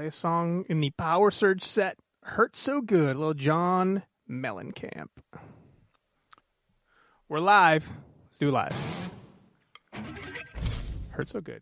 play a song in the Power Surge set. Hurt so good, little John Mellencamp. We're live. Let's do live. Hurt so good.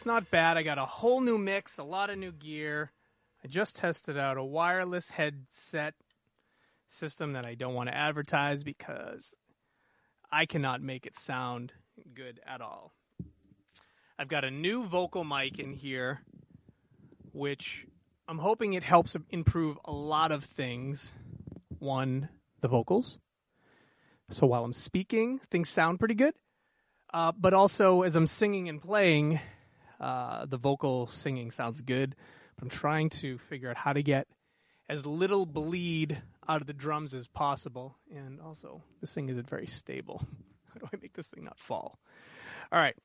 It's not bad. I got a whole new mix, a lot of new gear. I just tested out a wireless headset system that I don't want to advertise because I cannot make it sound good at all. I've got a new vocal mic in here, which I'm hoping it helps improve a lot of things. One, the vocals. So while I'm speaking, things sound pretty good. Uh, but also, as I'm singing and playing, uh, the vocal singing sounds good. But I'm trying to figure out how to get as little bleed out of the drums as possible. And also, this thing isn't very stable. How do I make this thing not fall? All right.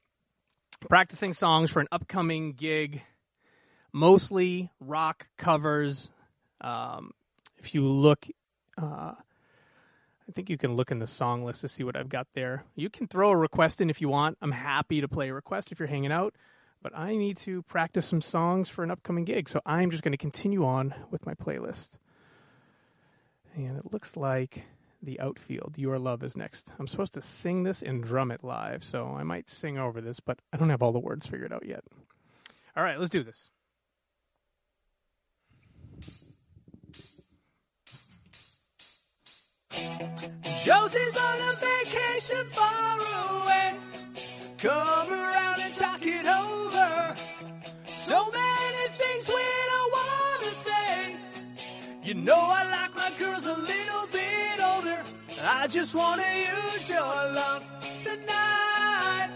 Practicing songs for an upcoming gig, mostly rock covers. Um, if you look, uh, I think you can look in the song list to see what I've got there. You can throw a request in if you want. I'm happy to play a request if you're hanging out, but I need to practice some songs for an upcoming gig, so I'm just going to continue on with my playlist. And it looks like The Outfield. Your Love is next. I'm supposed to sing this and drum it live, so I might sing over this, but I don't have all the words figured out yet. All right, let's do this. Josie's on a vacation far away. Come around know I like my girls a little bit older. I just want to use your love tonight.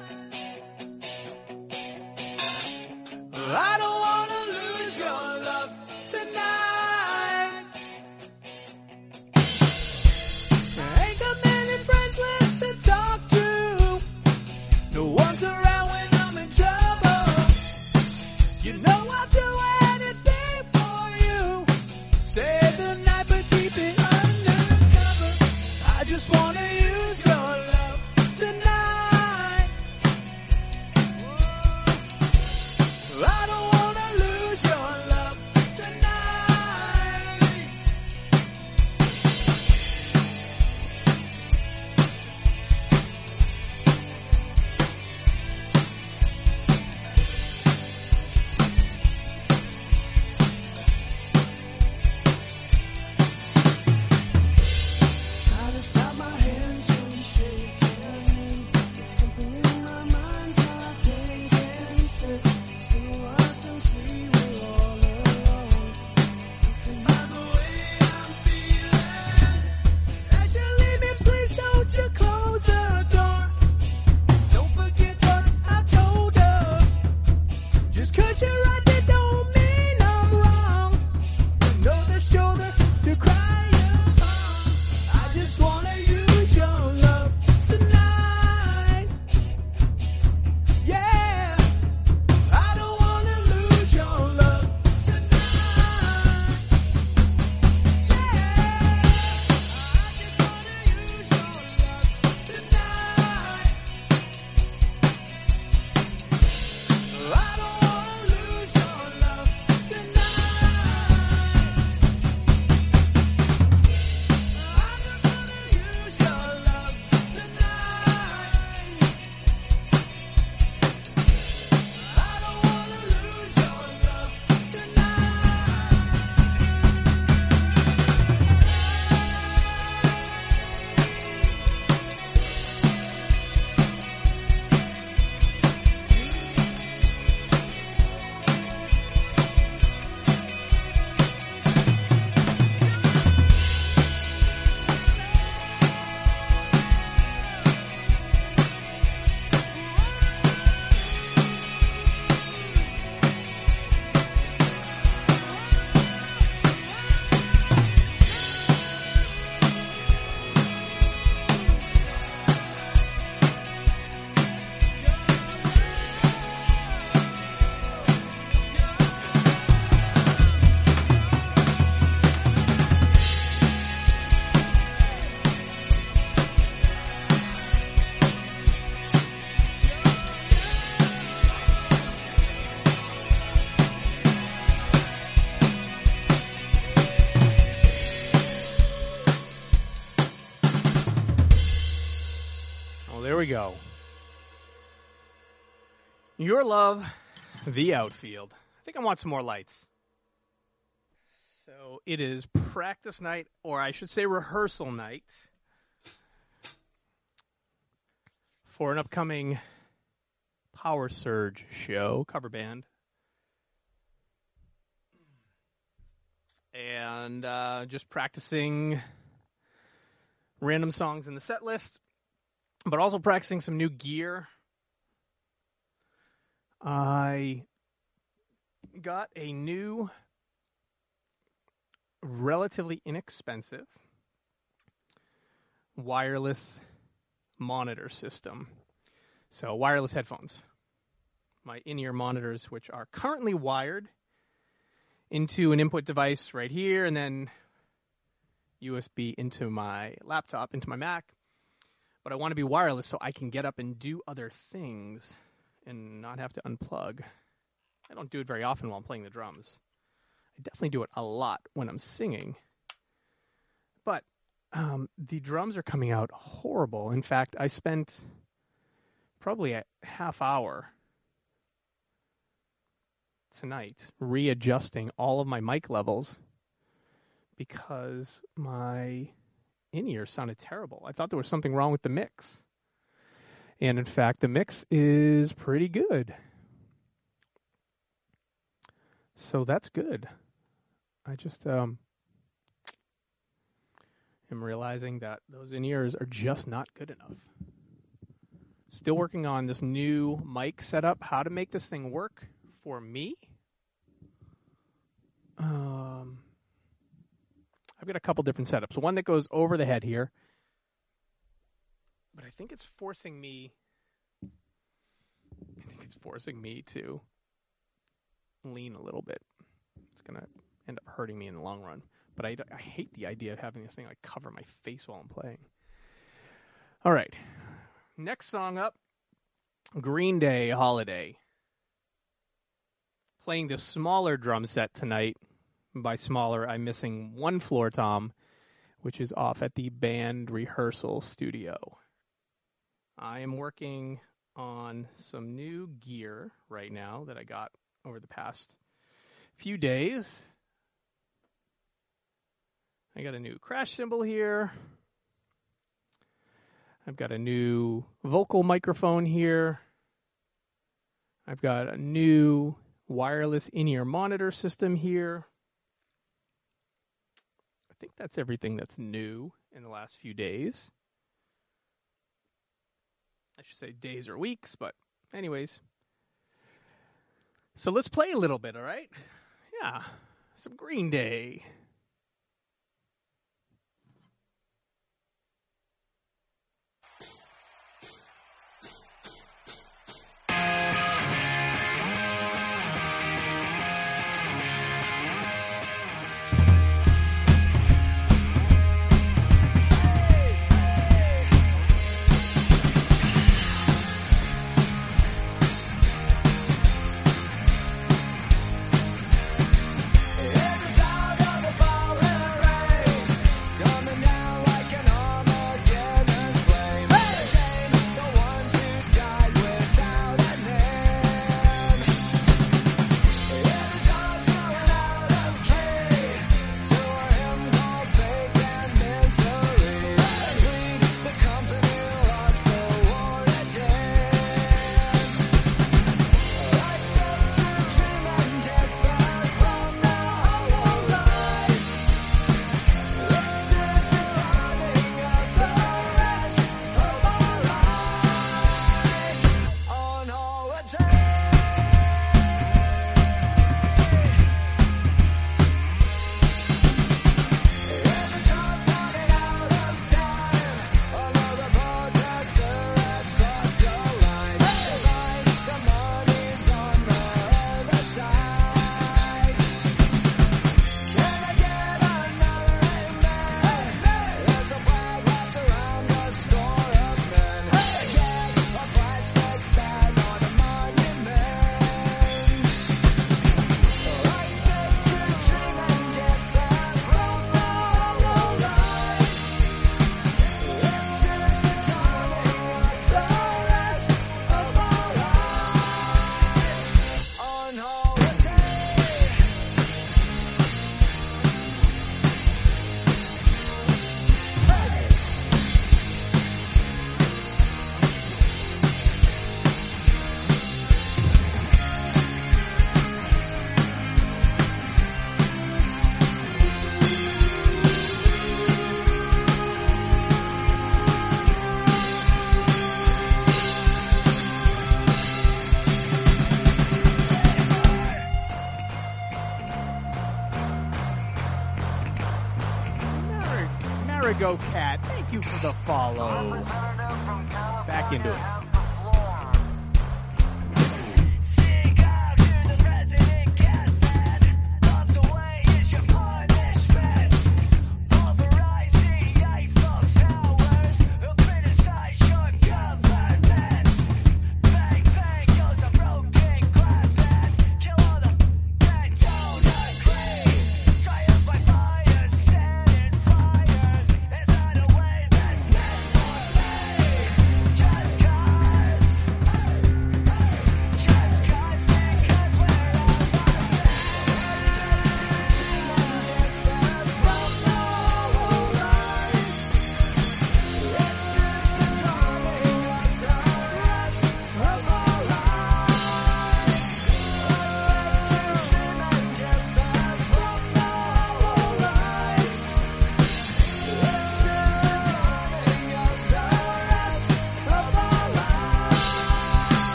I don't wanna use Your love, the outfield. I think I want some more lights. So it is practice night, or I should say rehearsal night, for an upcoming Power Surge show, cover band. And uh, just practicing random songs in the set list but also practicing some new gear. I got a new, relatively inexpensive wireless monitor system. So, wireless headphones. My in ear monitors, which are currently wired into an input device right here, and then USB into my laptop, into my Mac but I want to be wireless so I can get up and do other things and not have to unplug. I don't do it very often while I'm playing the drums. I definitely do it a lot when I'm singing. But um, the drums are coming out horrible. In fact, I spent probably a half hour tonight readjusting all of my mic levels because my in ear sounded terrible. I thought there was something wrong with the mix. And in fact, the mix is pretty good. So that's good. I just um, am realizing that those in ears are just not good enough. Still working on this new mic setup, how to make this thing work for me. Um, I've got a couple different setups. One that goes over the head here, but I think it's forcing me. I think it's forcing me to lean a little bit. It's gonna end up hurting me in the long run. But I, I hate the idea of having this thing like cover my face while I'm playing. All right, next song up, Green Day Holiday. Playing the smaller drum set tonight by smaller, I'm missing one floor tom, which is off at the band rehearsal studio. I am working on some new gear right now that I got over the past few days. I got a new crash cymbal here. I've got a new vocal microphone here. I've got a new wireless in ear monitor system here. I think that's everything that's new in the last few days. I should say days or weeks, but, anyways. So let's play a little bit, all right? Yeah, some Green Day. Marigo Cat, thank you for the follow. Back into it.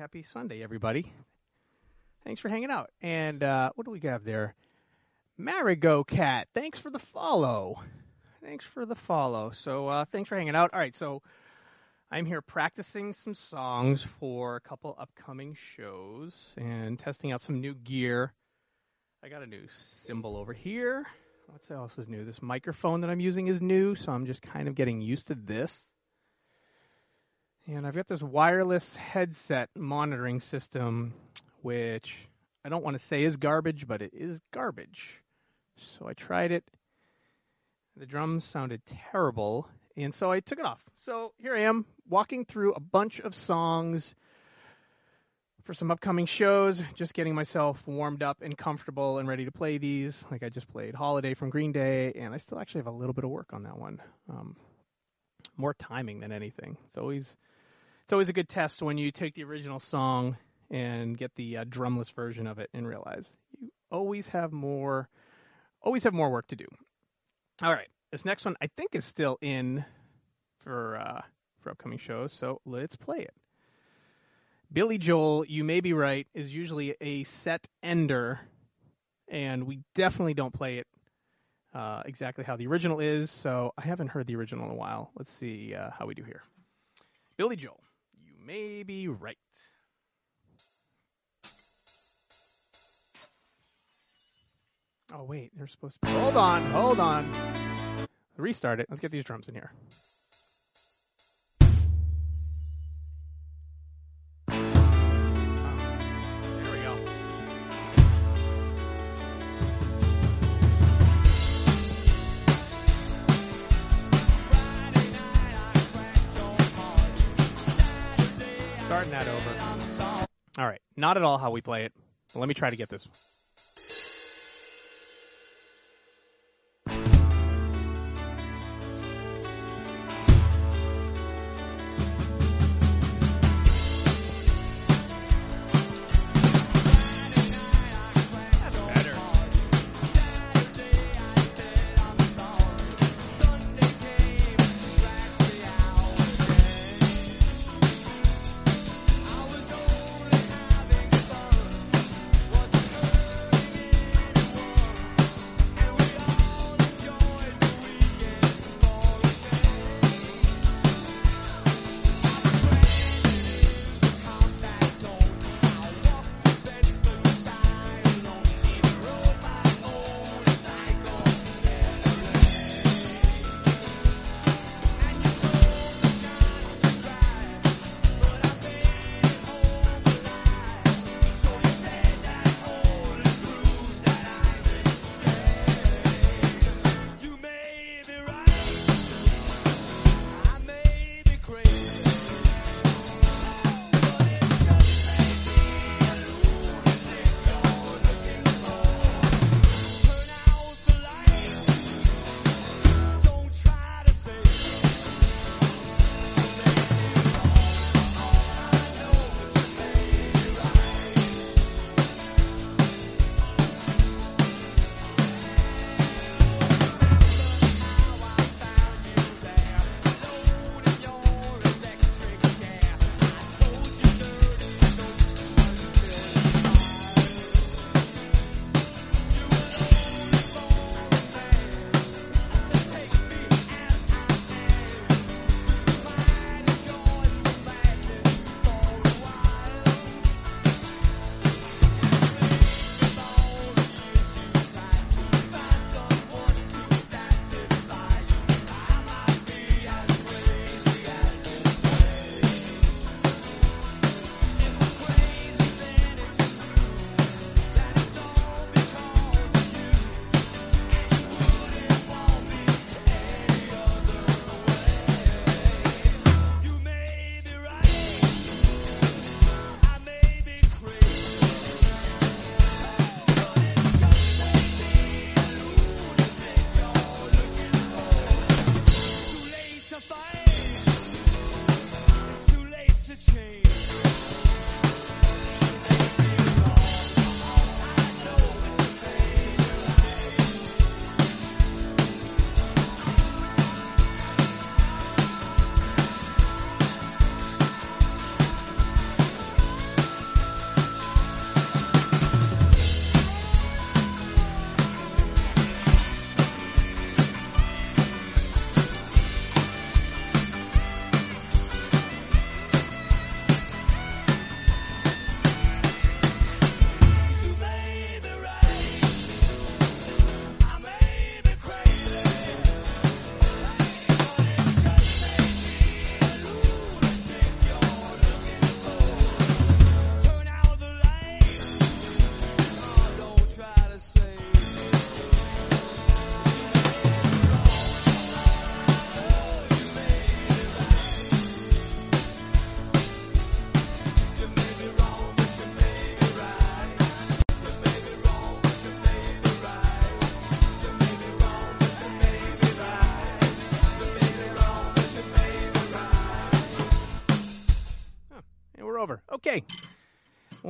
Happy Sunday, everybody. Thanks for hanging out. And uh, what do we have there? Marigo Cat, thanks for the follow. Thanks for the follow. So, uh, thanks for hanging out. All right, so I'm here practicing some songs for a couple upcoming shows and testing out some new gear. I got a new cymbal over here. What else is new? This microphone that I'm using is new, so I'm just kind of getting used to this. And I've got this wireless headset monitoring system, which I don't want to say is garbage, but it is garbage. So I tried it. The drums sounded terrible, and so I took it off. So here I am, walking through a bunch of songs for some upcoming shows, just getting myself warmed up and comfortable and ready to play these. Like I just played Holiday from Green Day, and I still actually have a little bit of work on that one. Um, more timing than anything. It's always it's always a good test when you take the original song and get the uh, drumless version of it and realize you always have more always have more work to do. All right, this next one I think is still in for uh, for upcoming shows, so let's play it. Billy Joel, you may be right, is usually a set ender, and we definitely don't play it uh, exactly how the original is. So I haven't heard the original in a while. Let's see uh, how we do here. Billy Joel, may be right. Oh wait, they're supposed to. Be... Hold on, hold on. Restart it. Let's get these drums in here. Not at all how we play it. Let me try to get this.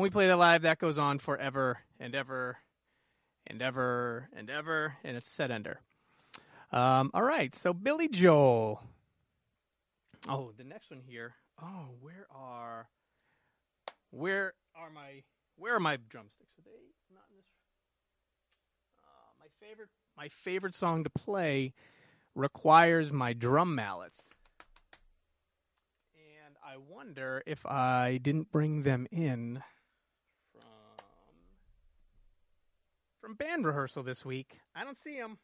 When we play that live, that goes on forever and ever and ever and ever, and it's set ender. Um, all right, so Billy Joel. Oh, the next one here. Oh, where are where are my where are my drumsticks? Are they not in this? Uh, my favorite my favorite song to play requires my drum mallets. And I wonder if I didn't bring them in from band rehearsal this week. I don't see him.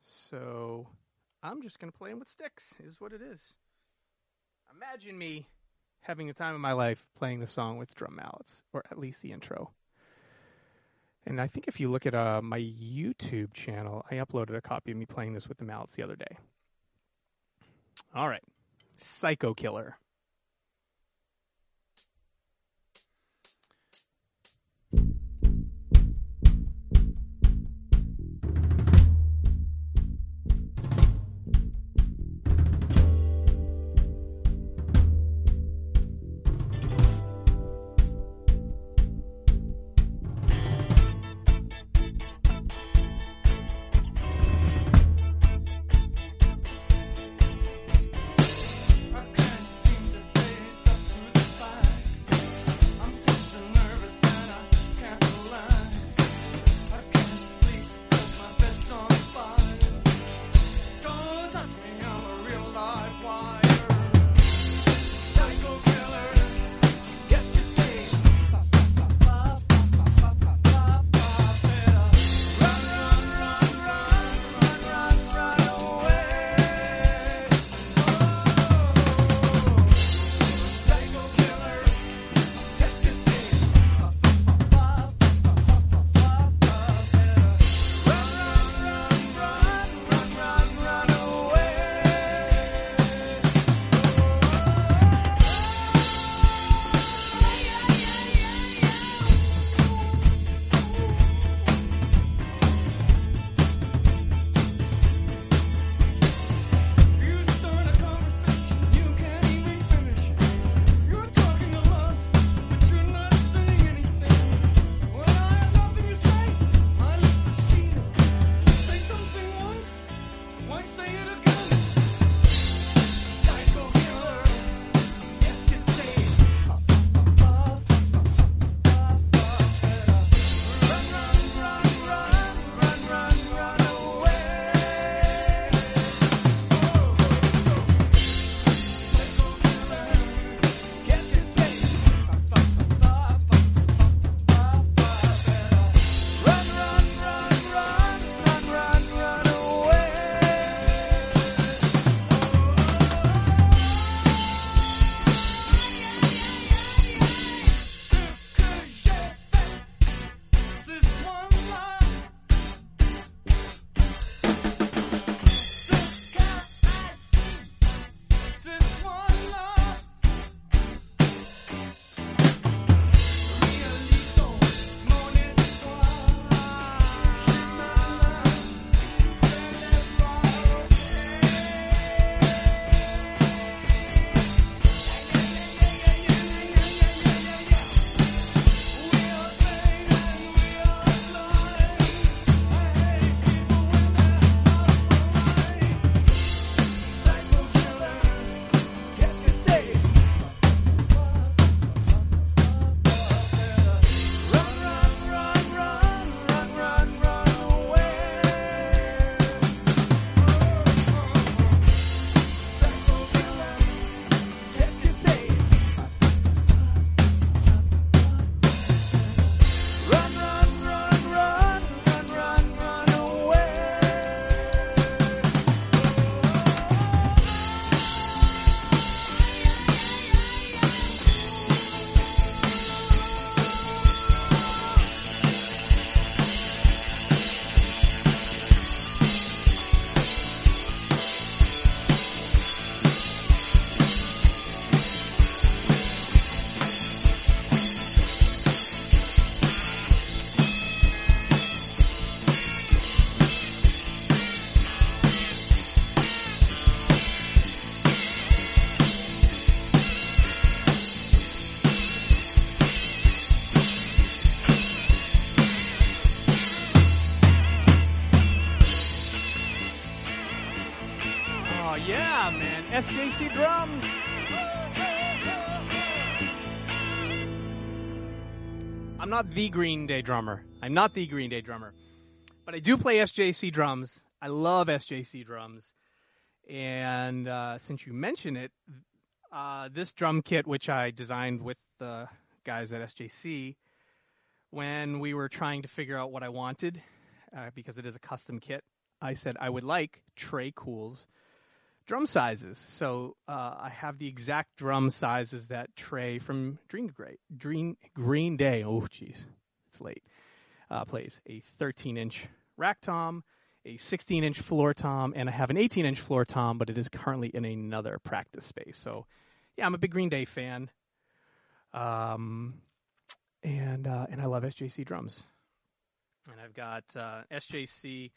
So I'm just going to play him with sticks, is what it is. Imagine me having the time of my life playing the song with drum mallets, or at least the intro. And I think if you look at uh, my YouTube channel, I uploaded a copy of me playing this with the mallets the other day. All right. Psycho Killer. The Green Day drummer. I'm not the Green Day drummer. But I do play SJC drums. I love SJC drums. And uh, since you mention it, uh, this drum kit, which I designed with the guys at SJC, when we were trying to figure out what I wanted, uh, because it is a custom kit, I said I would like Tré Cool's drum sizes. So uh, I have the exact drum sizes that Tré from Green, Green, Green Day, oh jeez, it's late, uh, plays. A 13 inch rack tom, a 16 inch floor tom, and I have an 18 inch floor tom, but it is currently in another practice space. So yeah, I'm a big Green Day fan. Um, and uh, and I love SJC drums. And I've got uh, SJC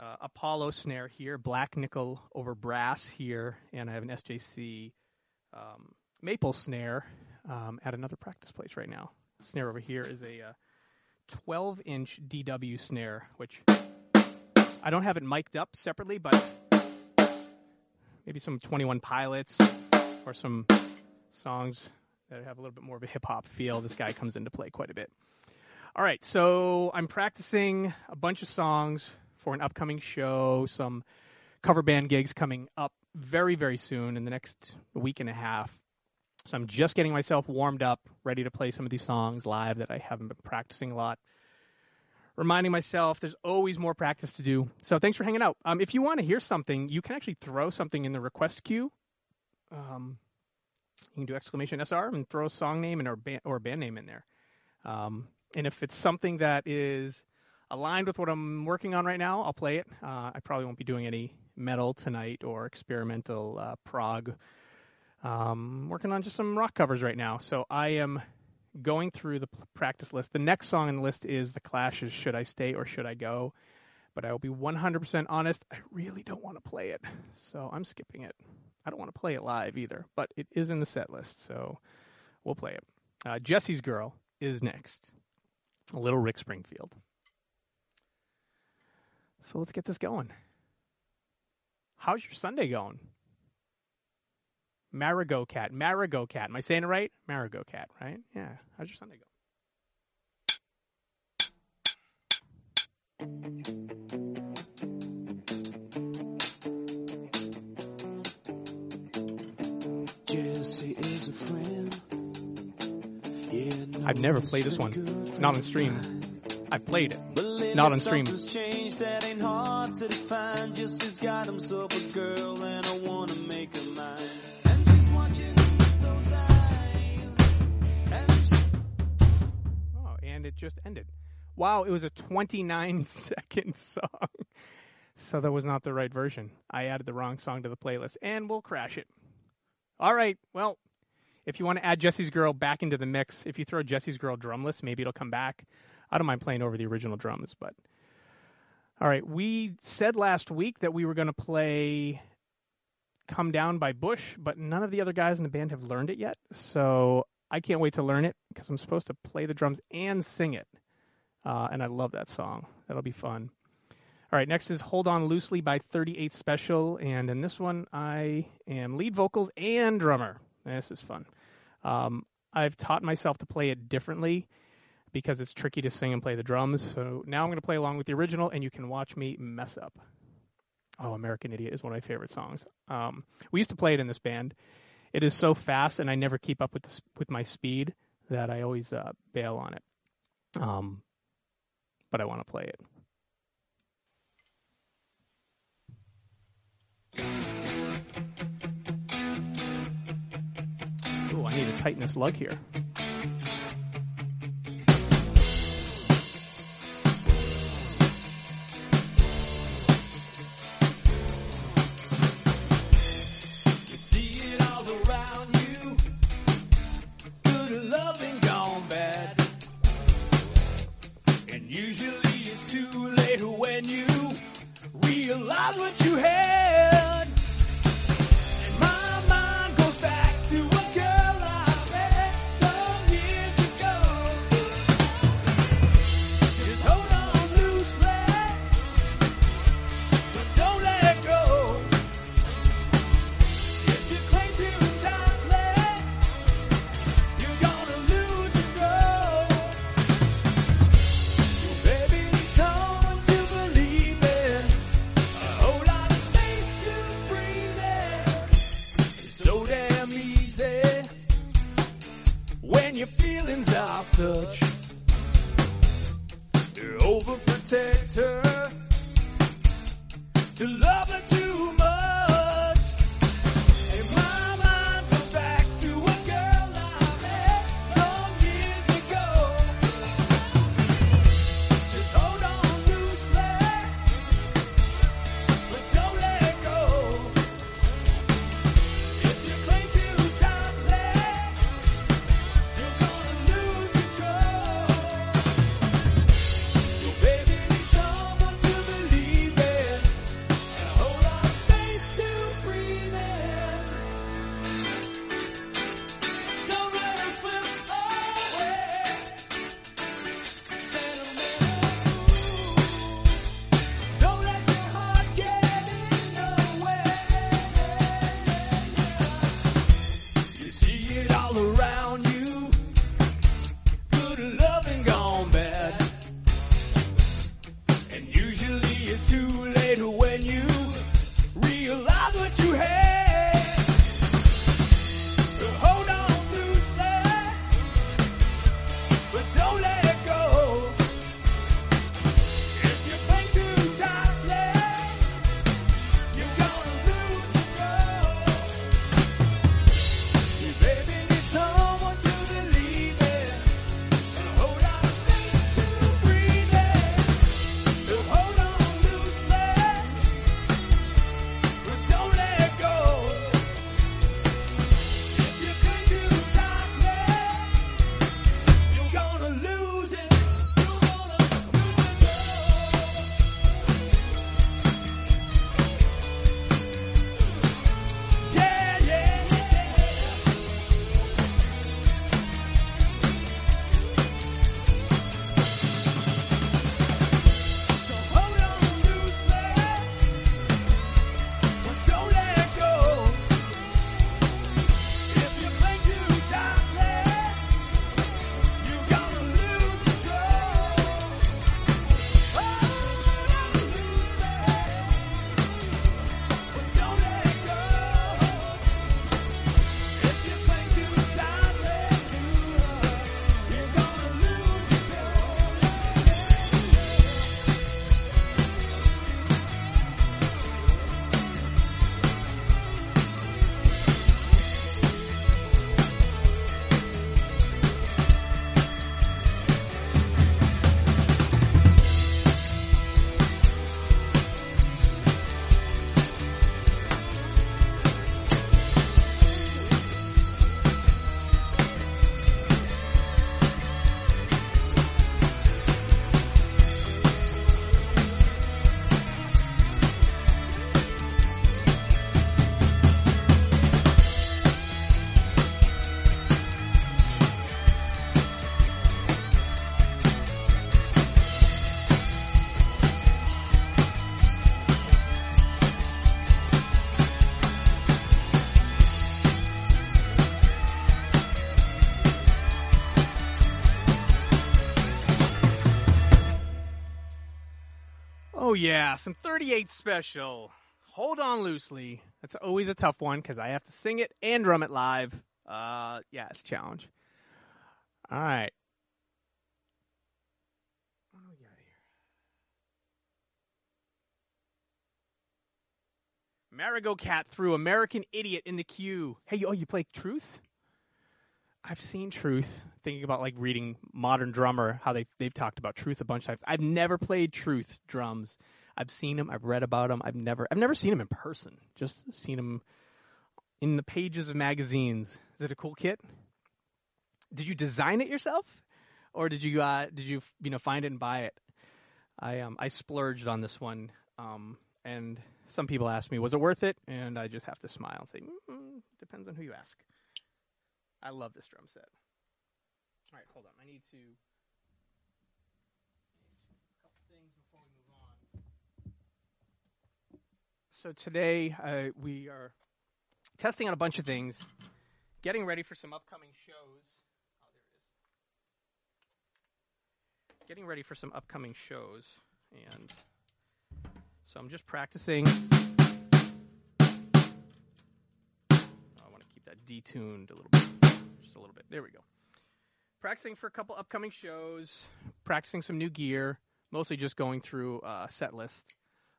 uh, Apollo snare here, black nickel over brass here, and I have an SJC um, maple snare um, at another practice place right now. Snare over here is a 12 uh, inch DW snare, which I don't have it mic'd up separately, but maybe some 21 Pilots or some songs that have a little bit more of a hip hop feel. This guy comes into play quite a bit. All right, so I'm practicing a bunch of songs for an upcoming show, some cover band gigs coming up very, very soon in the next week and a half. So I'm just getting myself warmed up, ready to play some of these songs live that I haven't been practicing a lot. Reminding myself there's always more practice to do. So thanks for hanging out. Um, if you want to hear something, you can actually throw something in the request queue. Um, you can do exclamation SR and throw a song name and or band, or band name in there. Um, and if it's something that is aligned with what I'm working on right now, I'll play it. Uh, I probably won't be doing any metal tonight or experimental uh, prog. Um, working on just some rock covers right now. So I am going through the practice list. The next song on the list is The Clash's Should I Stay or Should I Go? But I will be 100% honest, I really don't want to play it. So I'm skipping it. I don't want to play it live either, but it is in the set list, so we'll play it. Uh, Jesse's Girl is next. A little Rick Springfield. So let's get this going. How's your Sunday going? Marigot cat. Marigot cat. Am I saying it right? Marigot cat, right? Yeah. How's your Sunday going? I've never played this one. Not on stream. I've played it. Not on stream. Oh, and it just ended. Wow, it was a 29 second song. So that was not the right version. I added the wrong song to the playlist, and we'll crash it. All right, well, if you want to add Jesse's Girl back into the mix, if you throw Jesse's Girl drumless, maybe it'll come back. I don't mind playing over the original drums, but all right. We said last week that we were going to play "Come Down" by Bush, but none of the other guys in the band have learned it yet. So I can't wait to learn it because I'm supposed to play the drums and sing it, uh, and I love that song. That'll be fun. All right, next is Hold On Loosely by 38 Special. And in this one, I am lead vocals and drummer. This is fun. Um, I've taught myself to play it differently because it's tricky to sing and play the drums. So now I'm going to play along with the original, and you can watch me mess up. Oh, American Idiot is one of my favorite songs. Um, we used to play it in this band. It is so fast, and I never keep up with the, with my speed that I always uh, bail on it. Um, but I want to play it. Oh, I need to tighten this lug here. Realize what you had. Feelings Oh yeah, some 38 special. Hold on loosely. That's always a tough one because I have to sing it and drum it live. Uh, yeah, it's a challenge. All right. What do we got here? Marigo Cat threw American Idiot in the queue. Hey, oh, you play Truth? I've seen Truth. Thinking about like reading Modern Drummer, how they they've talked about Truth a bunch of times. I've never played Truth drums. I've seen them. I've read about them. I've never I've never seen them in person. Just seen them in the pages of magazines. Is it a cool kit? Did you design it yourself, or did you uh, did you you know find it and buy it? I um I splurged on this one, um, and some people ask me, was it worth it? And I just have to smile and say, mm, depends on who you ask. I love this drum set. All right, hold on. I need to. A couple things before we move on. So today uh, we are testing out a bunch of things, getting ready for some upcoming shows. Oh, there it is. Getting ready for some upcoming shows, and so I'm just practicing. Oh, I want to keep that detuned a little bit, a little bit. There we go. practicing for a couple upcoming shows, practicing some new gear, mostly just going through a set list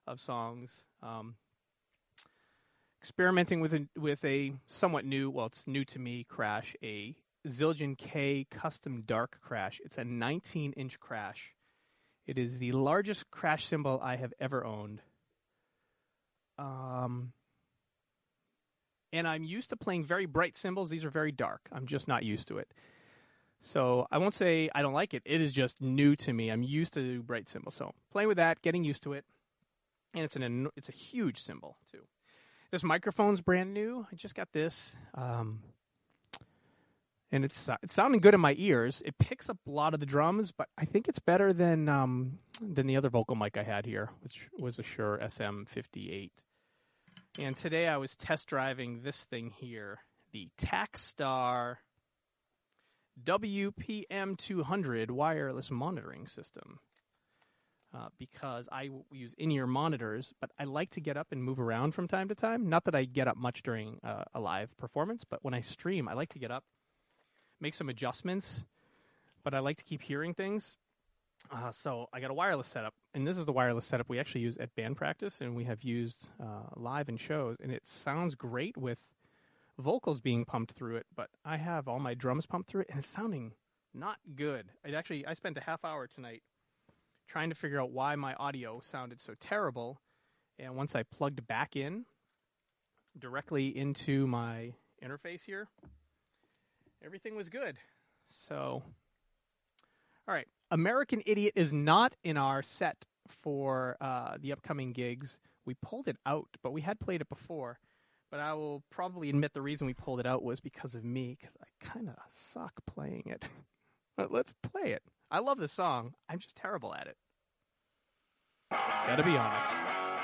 of songs. Um, experimenting with a, with a somewhat new, well, it's new to me, crash, a Zildjian K custom dark crash. It's a 19 inch crash. It is the largest crash cymbal I have ever owned. Um, and I'm used to playing very bright cymbals. These are very dark. I'm just not used to it. So I won't say I don't like it. It is just new to me. I'm used to bright cymbals. So playing with that, getting used to it, and it's an it's a huge cymbal too. This microphone's brand new. I just got this, um, and it's it's sounding good in my ears. It picks up a lot of the drums, but I think it's better than um, than the other vocal mic I had here, which was a Shure SM58. And today I was test driving this thing here, the Takstar WPM200 wireless monitoring system. Uh, because I w- use in-ear monitors, but I like to get up and move around from time to time. Not that I get up much during uh, a live performance, but when I stream, I like to get up, make some adjustments, but I like to keep hearing things. Uh, so I got a wireless setup, and this is the wireless setup we actually use at band practice, and we have used uh, live in shows, and it sounds great with vocals being pumped through it. But I have all my drums pumped through it, and it's sounding not good. It actually, I spent a half hour tonight trying to figure out why my audio sounded so terrible, and once I plugged back in directly into my interface here, everything was good. So, all right. American Idiot is not in our set for uh, the upcoming gigs. We pulled it out, but we had played it before. But I will probably admit the reason we pulled it out was because of me, because I kind of suck playing it. but let's play it. I love the song. I'm just terrible at it. Gotta be honest.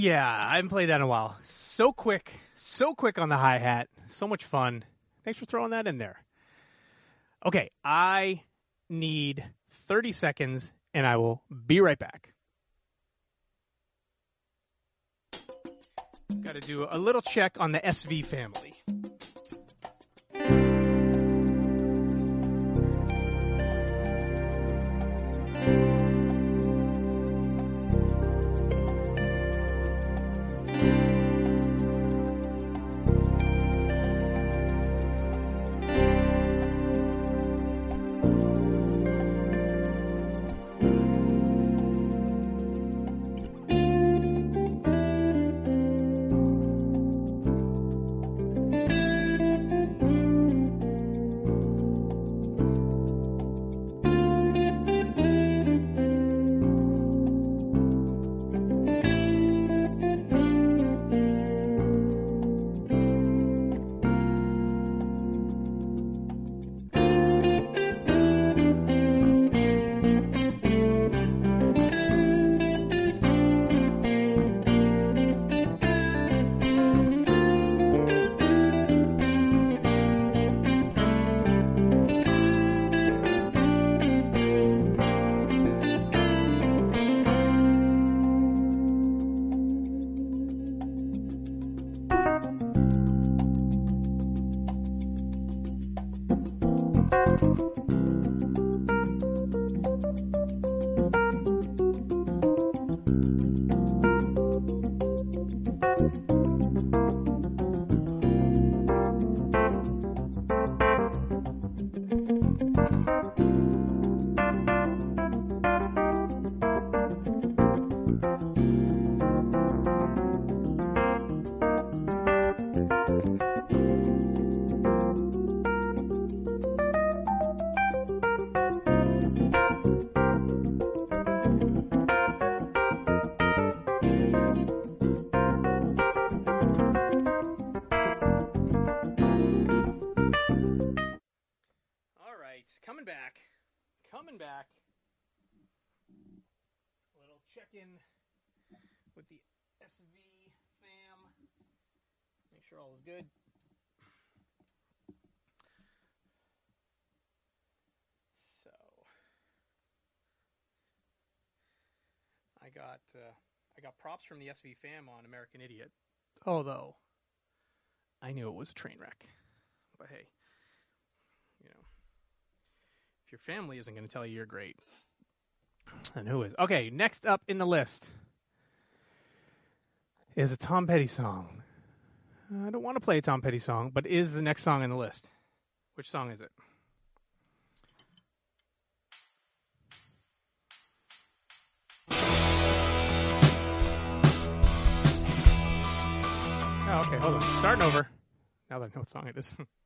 Yeah, I haven't played that in a while. So quick, so quick on the hi hat. So much fun. Thanks for throwing that in there. Okay, I need 30 seconds and I will be right back. Got to do a little check on the SV family. I got uh, I got props from the SV fam on American Idiot. Although I knew it was a train wreck, but hey, you know if your family isn't going to tell you you're great, then who is? Okay, next up in the list is a Tom Petty song. I don't want to play a Tom Petty song, but is the next song in the list. Which song is it? Okay, hold on. Starting over. Now that I know what song it is.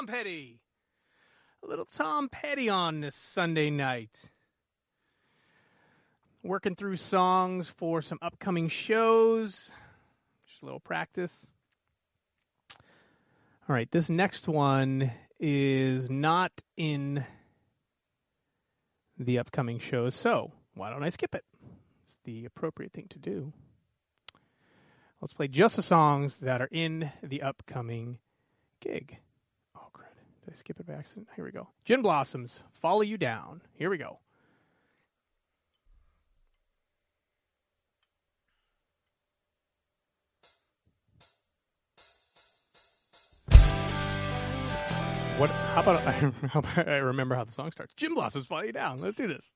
Tom Petty. A little Tom Petty on this Sunday night. Working through songs for some upcoming shows. Just a little practice. All right, this next one is not in the upcoming shows, so why don't I skip it? It's the appropriate thing to do. Let's play just the songs that are in the upcoming gig. Did I skip it by accident? Here we go. Gin Blossoms, Follow You Down. Here we go. What? How about I, how about I remember how the song starts? Gin Blossoms, Follow You Down. Let's do this.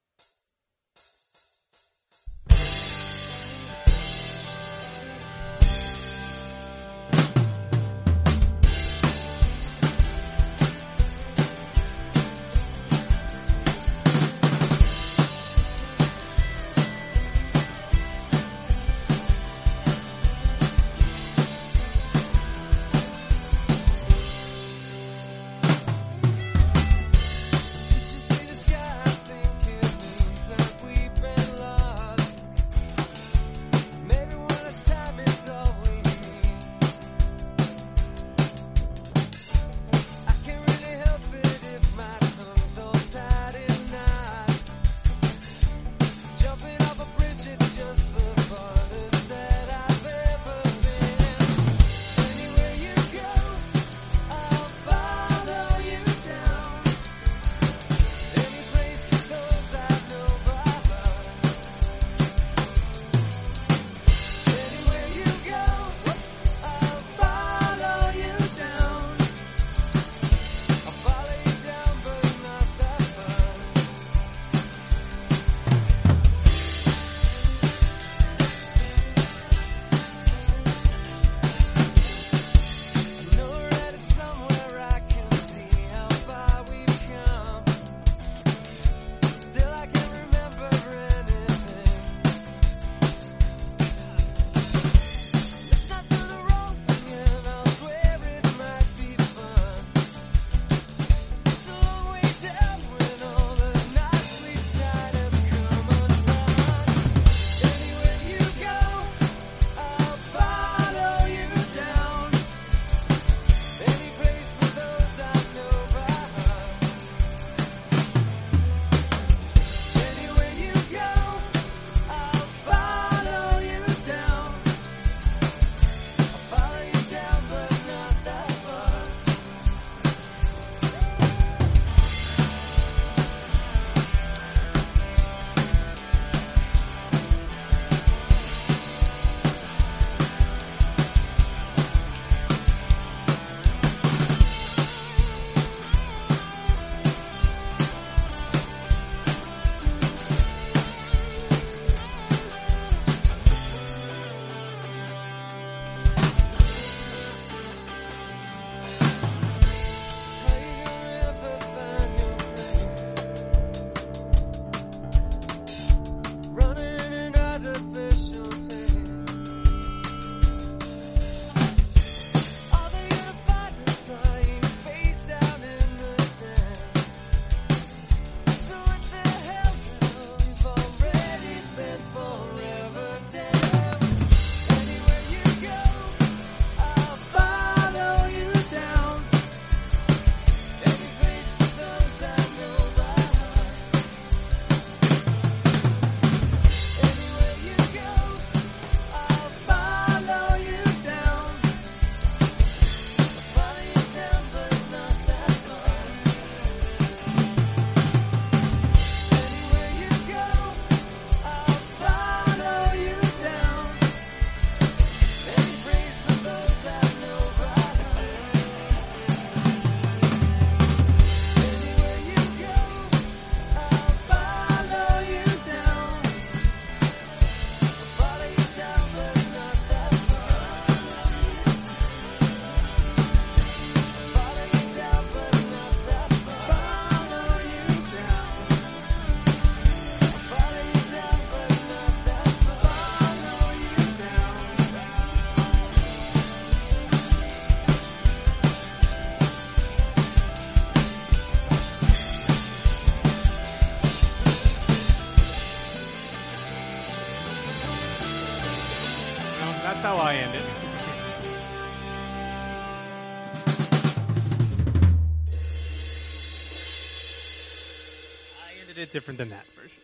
Different than that version.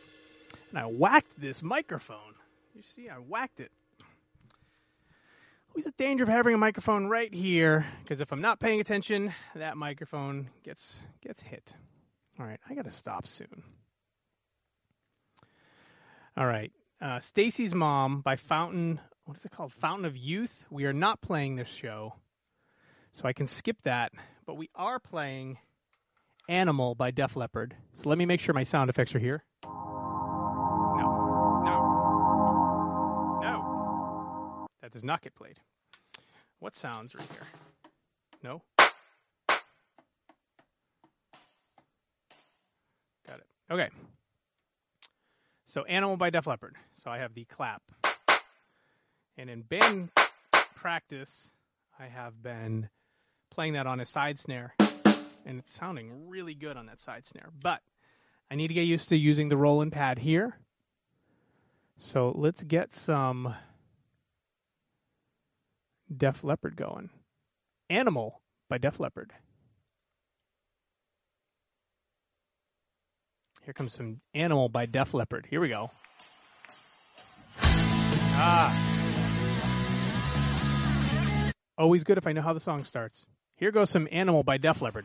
And I whacked this microphone. You see, I whacked it. Always a danger of having a microphone right here, because if I'm not paying attention, that microphone gets gets hit. All right, I got to stop soon. All right, uh, Stacy's Mom by Fountain. What is it called? Fountain of Youth. We are not playing this show, so I can skip that. But we are playing Animal by Def Leppard. So let me make sure my sound effects are here. No, no, no. That does not get played. What sounds are here? No. Got it. Okay. So Animal by Def Leppard. So I have the clap. And in band practice, I have been playing that on a side snare. And it's sounding really good on that side snare. But I need to get used to using the Roland pad here. So let's get some Def Leppard going. Animal by Def Leppard. Here comes some Animal by Def Leppard. Here we go. Ah. Always good if I know how the song starts. Here goes some Animal by Def Leppard.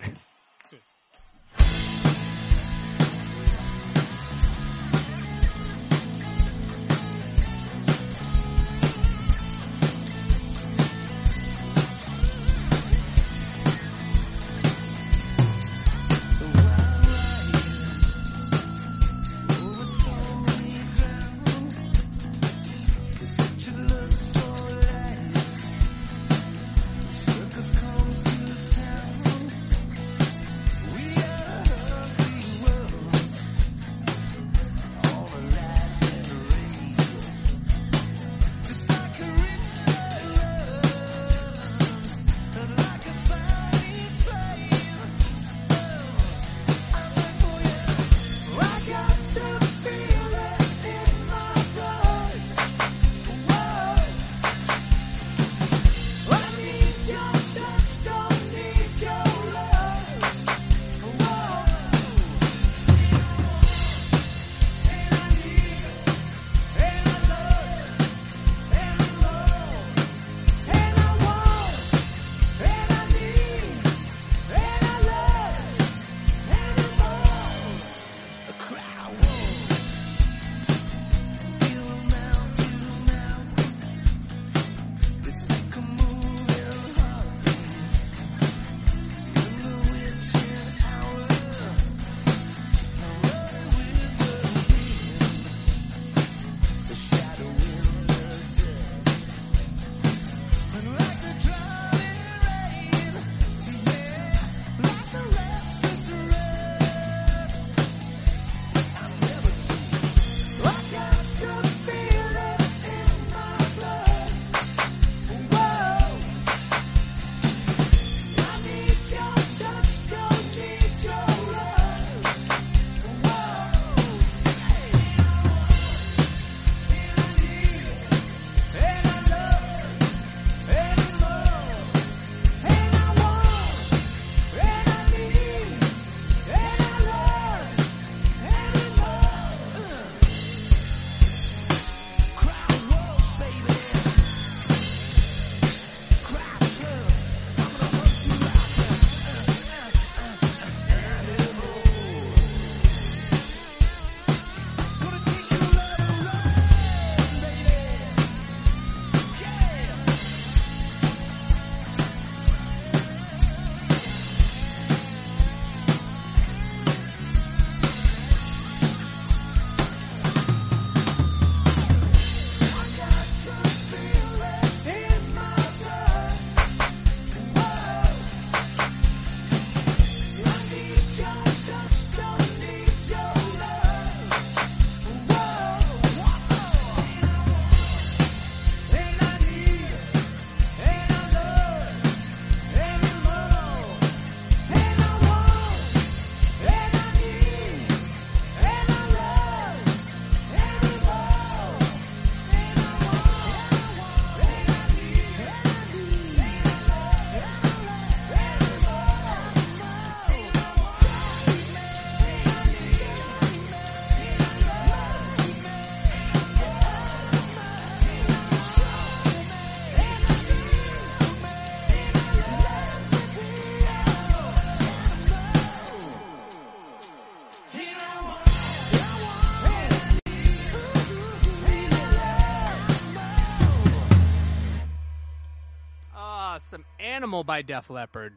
Animal by Def Leppard.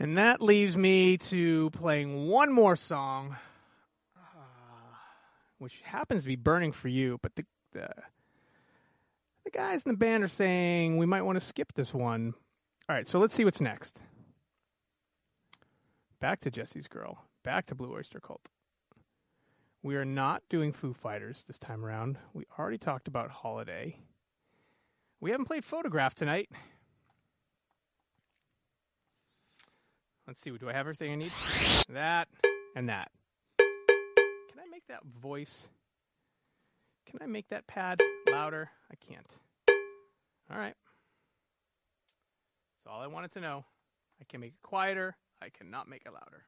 And that leaves me to playing one more song, uh, which happens to be Burning for You, but the, the the guys in the band are saying we might want to skip this one. All right, so let's see what's next. Back to Jesse's Girl. Back to Blue Oyster Cult. We are not doing Foo Fighters this time around. We already talked about Holiday. We haven't played Photograph tonight. Let's see. Do I have everything I need? That and that. Can I make that voice? Can I make that pad louder? I can't. All right. That's all I wanted to know. I can make it quieter. I cannot make it louder.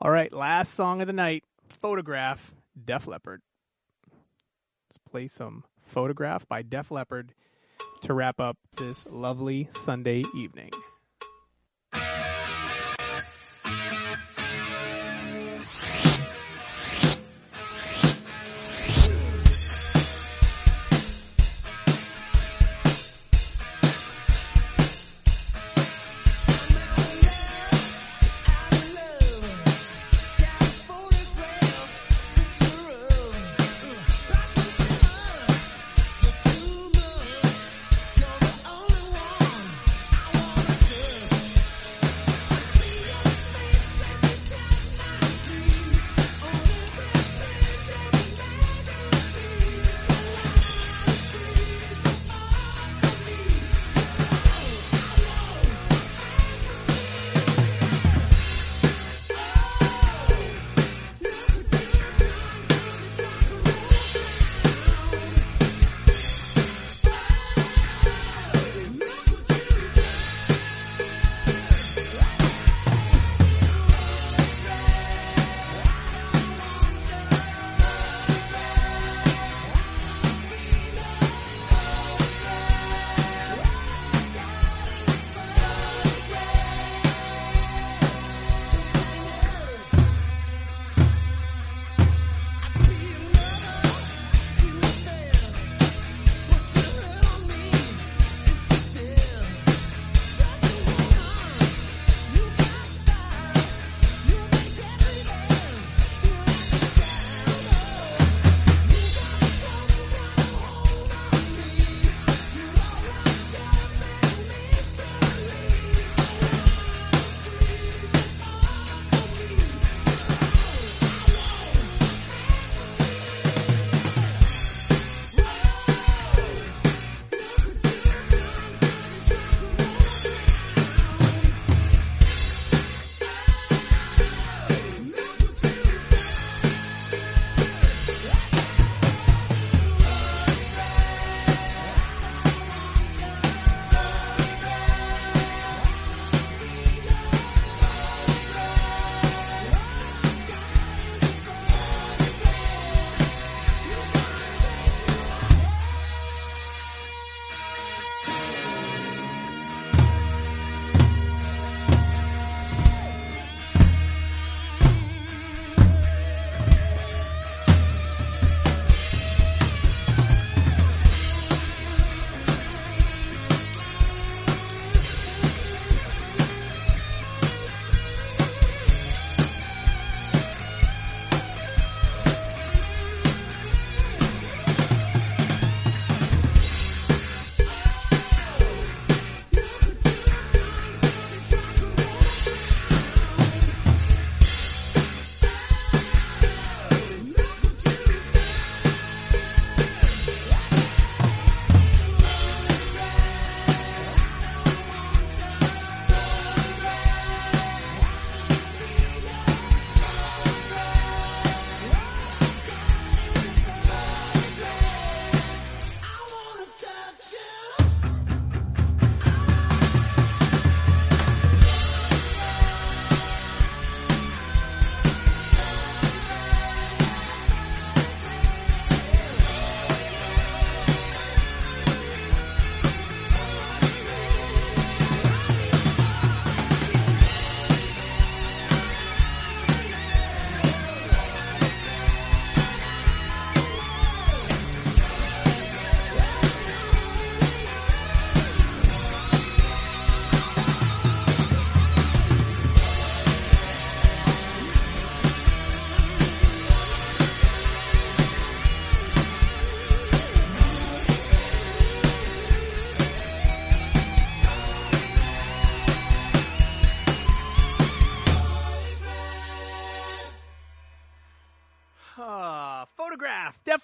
All right. Last song of the night Photograph, Def Leppard. Let's play some Photograph by Def Leppard to wrap up this lovely Sunday evening.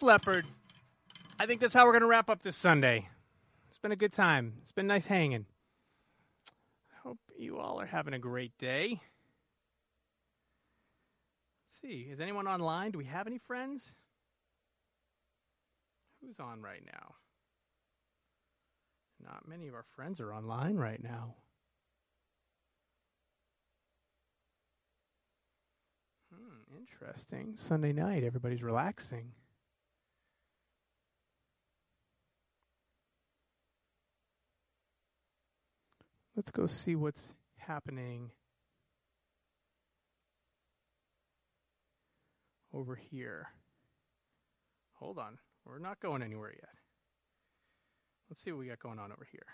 Leppard. I think that's how we're going to wrap up this Sunday. It's been a good time. It's been nice hanging. I hope you all are having a great day. Let's see, is anyone online? Do we have any friends? Who's on right now? Not many of our friends are online right now. Hmm, interesting. Sunday night, everybody's relaxing. Let's go see what's happening over here. Hold on. We're not going anywhere yet. Let's see what we got going on over here.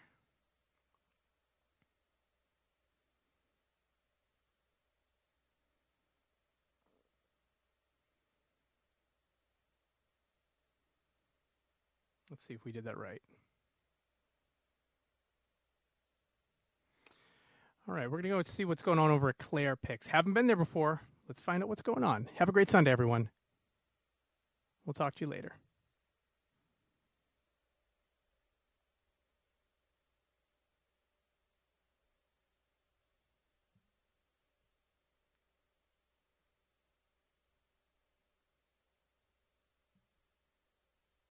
Let's see if we did that right. All right, we're going to go see what's going on over at Claire Picks. Haven't been there before. Let's find out what's going on. Have a great Sunday, everyone. We'll talk to you later.